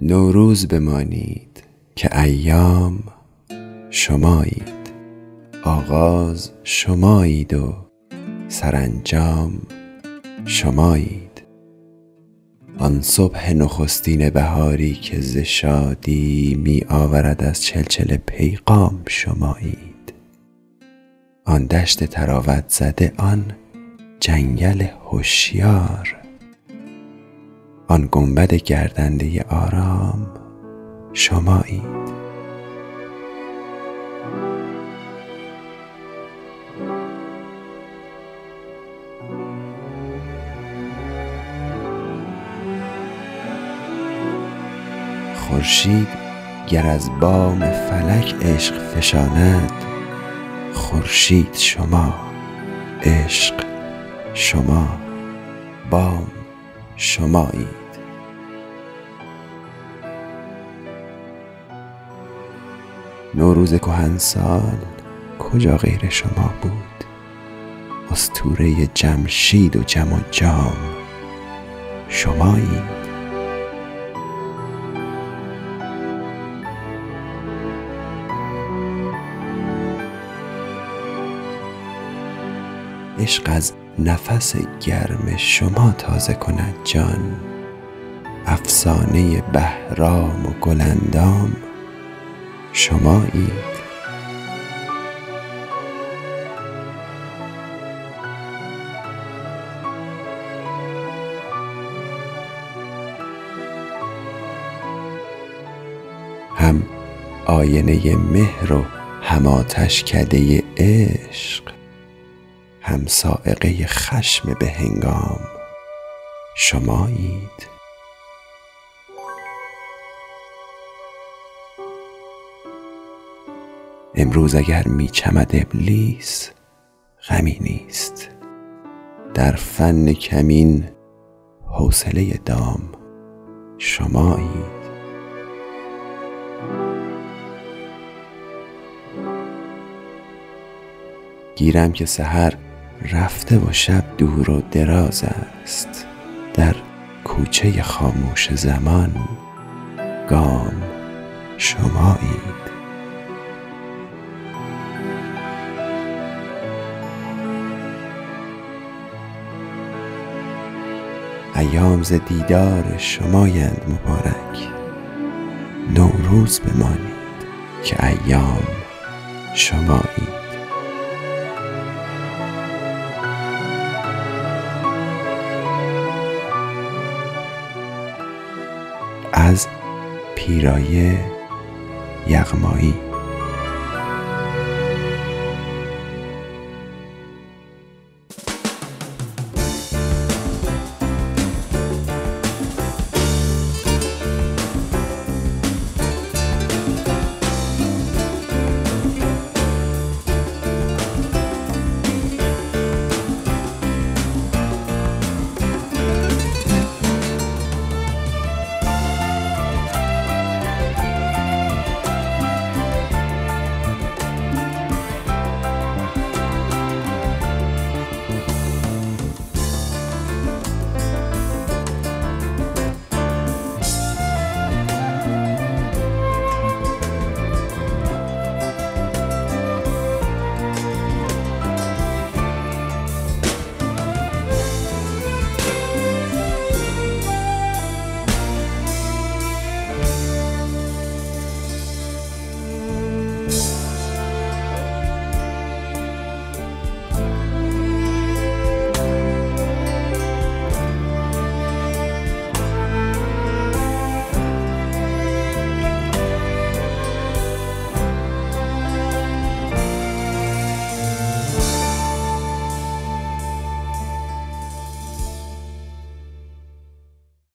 نوروز بمانید که ایام شمایید. آغاز شمایید و سرانجام شمایید. آن صبح نخستین بهاری که ز شادی می آورد از چلچل پیغام شمایید. آن دشت طراوت زده آن جنگل هوشیار آن گنبد گردنده آرام شمایید خورشید گر از بام فلک عشق فشاند خورشید شما عشق شما بام شمایید نوروز کهنسال کجا غیر شما بود؟ اسطوره جمشید و جم و جام شمایید عشق از نفس گرم شما تازه کند جان افسانه بهرام و گلندام شمایید هم آینه مهر و هم آتشکده عشق هم صاعقه خشم به هنگام. شمایید. امروز اگر می چمد ابلیس غمی نیست. در فن کمین حوصله دام شمایید گیرم که سحر رفته و شب دور و دراز است. در کوچه خاموش زمان گام شمایید ایام ز دیدار شمایند مبارک. نوروز بمانید که ایام شمایید. از پیرایه یغمایی.